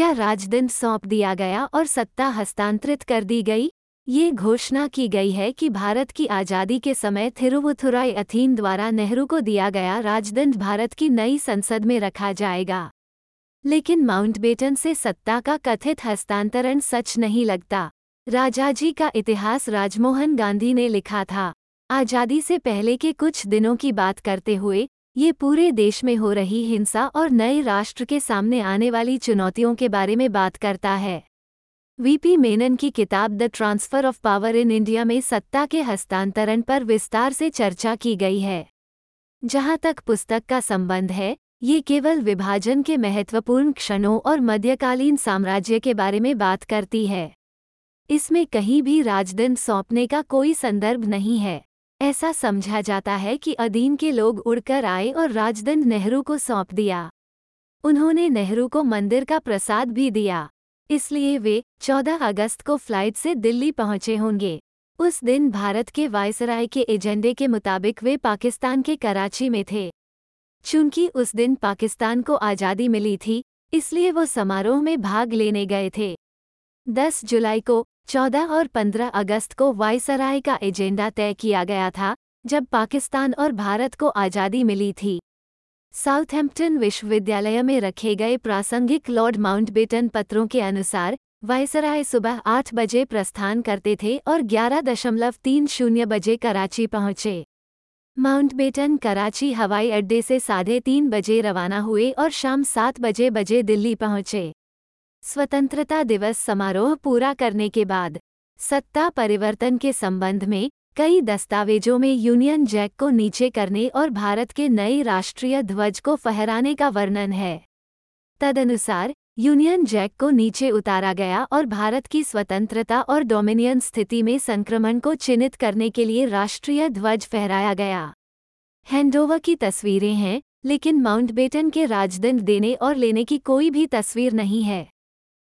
क्या राजदंड सौंप दिया गया और सत्ता हस्तांतरित कर दी गई? ये घोषणा की गई है कि भारत की आज़ादी के समय थिरुवुथुराई अथीन द्वारा नेहरू को दिया गया राजदंड भारत की नई संसद में रखा जाएगा। लेकिन माउंटबेटन से सत्ता का कथित हस्तांतरण सच नहीं लगता। राजाजी का इतिहास राजमोहन गांधी ने लिखा था। आज़ादी से पहले के कुछ दिनों की बात करते हुए ये पूरे देश में हो रही हिंसा और नए राष्ट्र के सामने आने वाली चुनौतियों के बारे में बात करता है। वीपी मेनन की किताब the transfer of power in India में सत्ता के हस्तांतरण पर विस्तार से चर्चा की गई है। जहाँ तक पुस्तक का संबंध है, ये केवल विभाजन के महत्वपूर्ण क्षणों और मध्यकालीन साम्राज्य के बारे में बात करती है। इसमें कहीं भी राजदंड सौंपने का कोई संदर्भ नहीं है। ऐसा समझा जाता है कि अधीन के लोग उड़कर आए और राजदंड नेहरू को सौंप दिया। उन्होंने नेहरू को मंदिर का प्रसाद भी दिया। इसलिए वे 14 अगस्त को फ़्लाइट से दिल्ली पहुँचे होंगे। उस दिन भारत के वायसराय के एजेंडे के मुताबिक वे पाकिस्तान के कराची में थे। चूँकि उस दिन पाकिस्तान को आज़ादी मिली थी, इसलिए वो समारोह में भाग लेने गए थे। 10 जुलाई को 14 और 15 अगस्त को वायसराय का एजेंडा तय किया गया था, जब पाकिस्तान और भारत को आज़ादी मिली थी। साउथहैम्पटन विश्वविद्यालय में रखे गए प्रासंगिक लॉर्ड माउंटबेटन पत्रों के अनुसार, वायसराय सुबह आठ बजे प्रस्थान करते थे और ग्यारह दशमलव तीन शून्य बजे कराची पहुँचे। माउंटबेटन कराची हवाई अड्डे से साढ़े तीन बजे रवाना हुए और शाम सात बजे बजे दिल्ली पहुँचे। स्वतंत्रता दिवस समारोह पूरा करने के बाद, सत्ता परिवर्तन के संबंध में कई दस्तावेजों में यूनियन जैक को नीचे करने और भारत के नए राष्ट्रीय ध्वज को फहराने का वर्णन है। तदनुसार, यूनियन जैक को नीचे उतारा गया और भारत की स्वतंत्रता और डोमिनियन स्थिति में संक्रमण को चिन्हित करने के लिए राष्ट्रीय ध्वज फहराया गया। हैंडोवर की तस्वीरें हैं, लेकिन माउंटबेटन के राजदंड देने और लेने की कोई भी तस्वीर नहीं है।